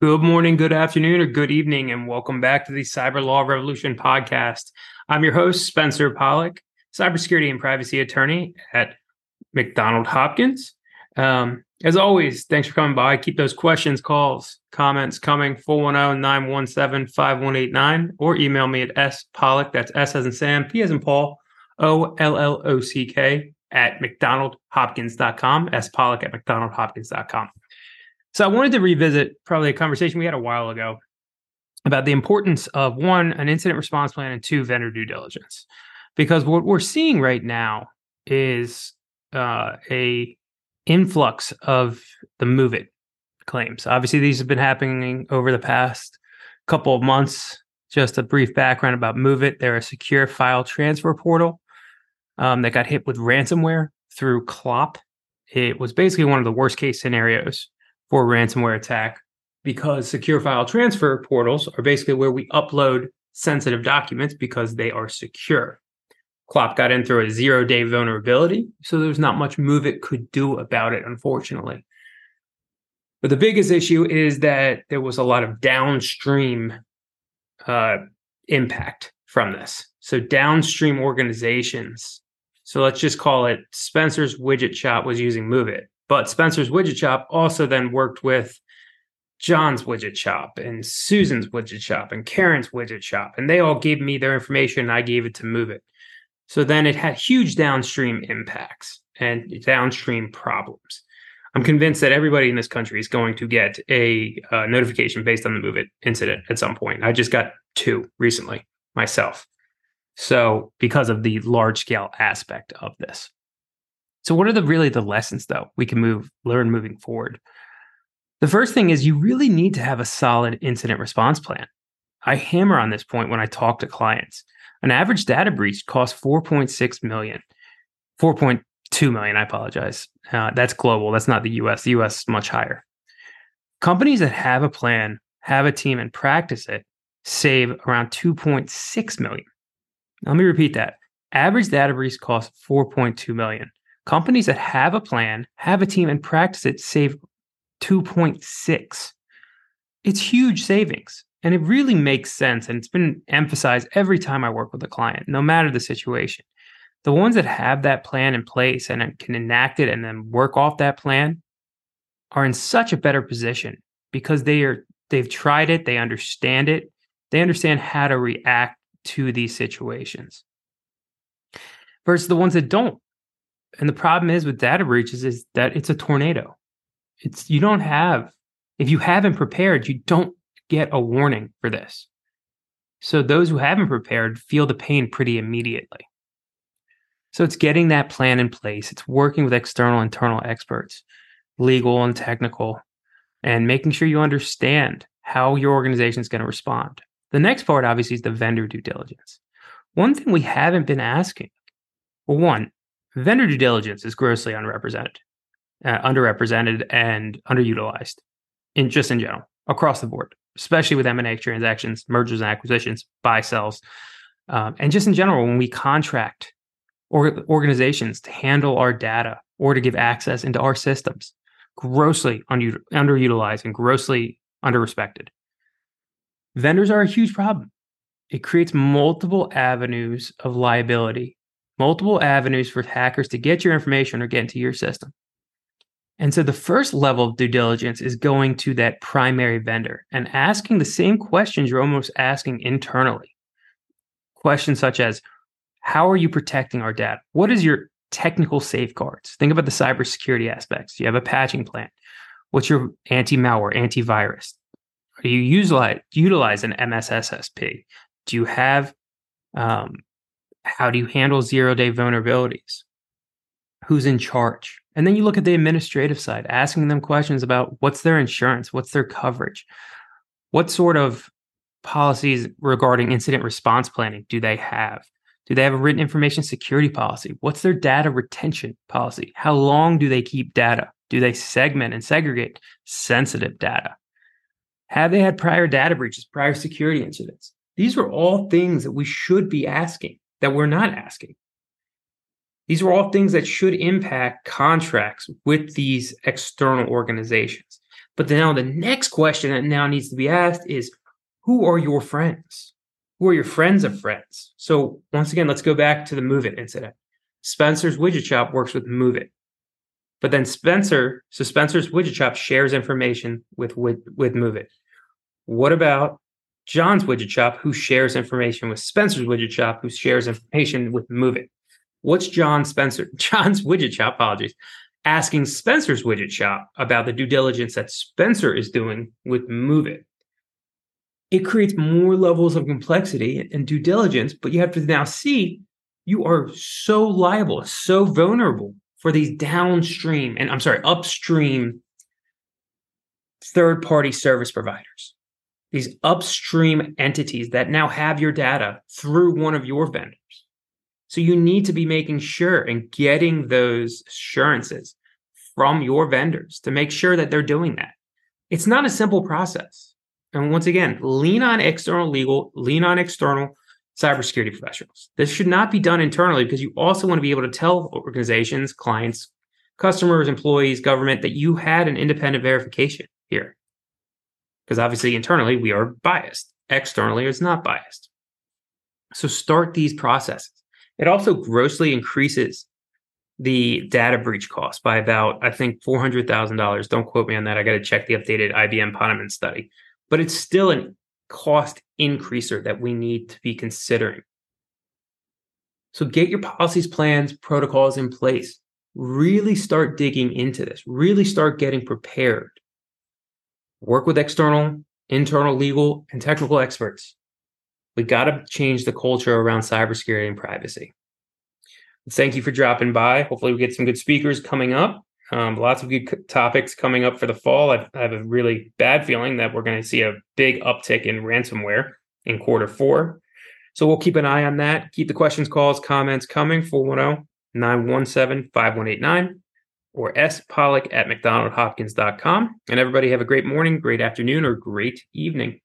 Good morning, good afternoon, or good evening, and welcome back to the Cyber Law Revolution podcast. I'm your host, Spencer Pollock, cybersecurity and privacy attorney at McDonald Hopkins. Um, as always, thanks for coming by. Keep those questions, calls, comments coming 410 917 5189 or email me at S Pollock, that's S as in Sam, P as in Paul, O L L O C K at mcdonaldhopkins.com, pollock at mcdonaldhopkins.com. So I wanted to revisit probably a conversation we had a while ago about the importance of one, an incident response plan, and two, vendor due diligence. Because what we're seeing right now is uh, a influx of the MOVEit claims. Obviously, these have been happening over the past couple of months. Just a brief background about MOVEit. They're a secure file transfer portal um, that got hit with ransomware through Clop. It was basically one of the worst case scenarios for ransomware attack because secure file transfer portals are basically where we upload sensitive documents because they are secure. Clop got in through a zero day vulnerability, so there's not much MOVEit could do about it, unfortunately. But the biggest issue is that there was a lot of downstream uh, impact from this. So, downstream organizations, so let's just call it Spencer's Widget Shop was using MOVEit. But Spencer's Widget Shop also then worked with John's Widget Shop and Susan's Widget Shop and Karen's Widget Shop. And they all gave me their information and I gave it to MOVEit. So then it had huge downstream impacts and downstream problems. I'm convinced that everybody in this country is going to get a uh, notification based on the MOVEit incident at some point. I just got two recently myself. So because of the large scale aspect of this. So, what are the really the lessons though we can move learn moving forward? The first thing is you really need to have a solid incident response plan. I hammer on this point when I talk to clients. An average data breach costs 4.6 million, 4.2 million. I apologize. Uh, that's global. That's not the US. The US is much higher. Companies that have a plan, have a team, and practice it save around 2.6 million. Let me repeat that. Average data breach costs 4.2 million. Companies that have a plan, have a team, and practice it save 2.6. It's huge savings. And it really makes sense. And it's been emphasized every time I work with a client, no matter the situation. The ones that have that plan in place and can enact it and then work off that plan are in such a better position because they are they've tried it, they understand it, they understand how to react to these situations. Versus the ones that don't and the problem is with data breaches is that it's a tornado. It's you don't have if you haven't prepared, you don't get a warning for this. So those who haven't prepared feel the pain pretty immediately. So it's getting that plan in place. It's working with external internal experts, legal and technical, and making sure you understand how your organization is going to respond. The next part obviously is the vendor due diligence. One thing we haven't been asking, well, one, vendor due diligence is grossly underrepresented, uh, underrepresented and underutilized in just in general across the board, especially with M&A transactions, mergers and acquisitions, buy sells, um, and just in general when we contract or organizations to handle our data or to give access into our systems, grossly underutilized and grossly underrespected. Vendors are a huge problem. It creates multiple avenues of liability multiple avenues for hackers to get your information or get into your system. And so the first level of due diligence is going to that primary vendor and asking the same questions you're almost asking internally. Questions such as How are you protecting our data? What is your technical safeguards? Think about the cybersecurity aspects. Do you have a patching plan? What's your anti malware, antivirus? Are you utilize, utilize an MSSP? Do you have um, how do you handle zero day vulnerabilities? Who's in charge? And then you look at the administrative side, asking them questions about what's their insurance, what's their coverage, what sort of policies regarding incident response planning do they have? Do they have a written information security policy? What's their data retention policy? How long do they keep data? Do they segment and segregate sensitive data? Have they had prior data breaches, prior security incidents? These are all things that we should be asking that we're not asking. These are all things that should impact contracts with these external organizations. But now the next question that now needs to be asked is who are your friends? Who are your friends of friends? So once again, let's go back to the MOVEit incident. Spencer's Widget Shop works with MOVEit. But then Spencer, so Spencer's Widget Shop shares information with, with, with MOVEit. What about John's Widget Shop, who shares information with Spencer's Widget Shop, who shares information with MOVEit? What's John Spencer, John's Widget Shop, apologies, asking Spencer's Widget Shop about the due diligence that Spencer is doing with MOVEit? It creates more levels of complexity and due diligence, but you have to now see you are so liable, so vulnerable for these downstream and I'm sorry, upstream third party service providers, these upstream entities that now have your data through one of your vendors. So you need to be making sure and getting those assurances from your vendors to make sure that they're doing that. It's not a simple process. And once again, lean on external legal, lean on external cybersecurity professionals. This should not be done internally because you also want to be able to tell organizations, clients, customers, employees, government that you had an independent verification here. Because obviously, internally, we are biased. Externally, it's not biased. So start these processes. It also grossly increases the data breach cost by about, I think, $400,000. Don't quote me on that. I got to check the updated IBM Ponemon study. But it's still a cost increaser that we need to be considering. So get your policies, plans, protocols in place. Really start digging into this. Really start getting prepared. Work with external, internal, legal, and technical experts. We got to change the culture around cybersecurity and privacy. Thank you for dropping by. Hopefully, we get some good speakers coming up. Um, lots of good topics coming up for the fall. I, I have a really bad feeling that we're going to see a big uptick in ransomware in quarter four. So we'll keep an eye on that. Keep the questions, calls, comments coming 410 917 5189 or S Pollock at McDonaldHopkins.com. And everybody have a great morning, great afternoon, or great evening.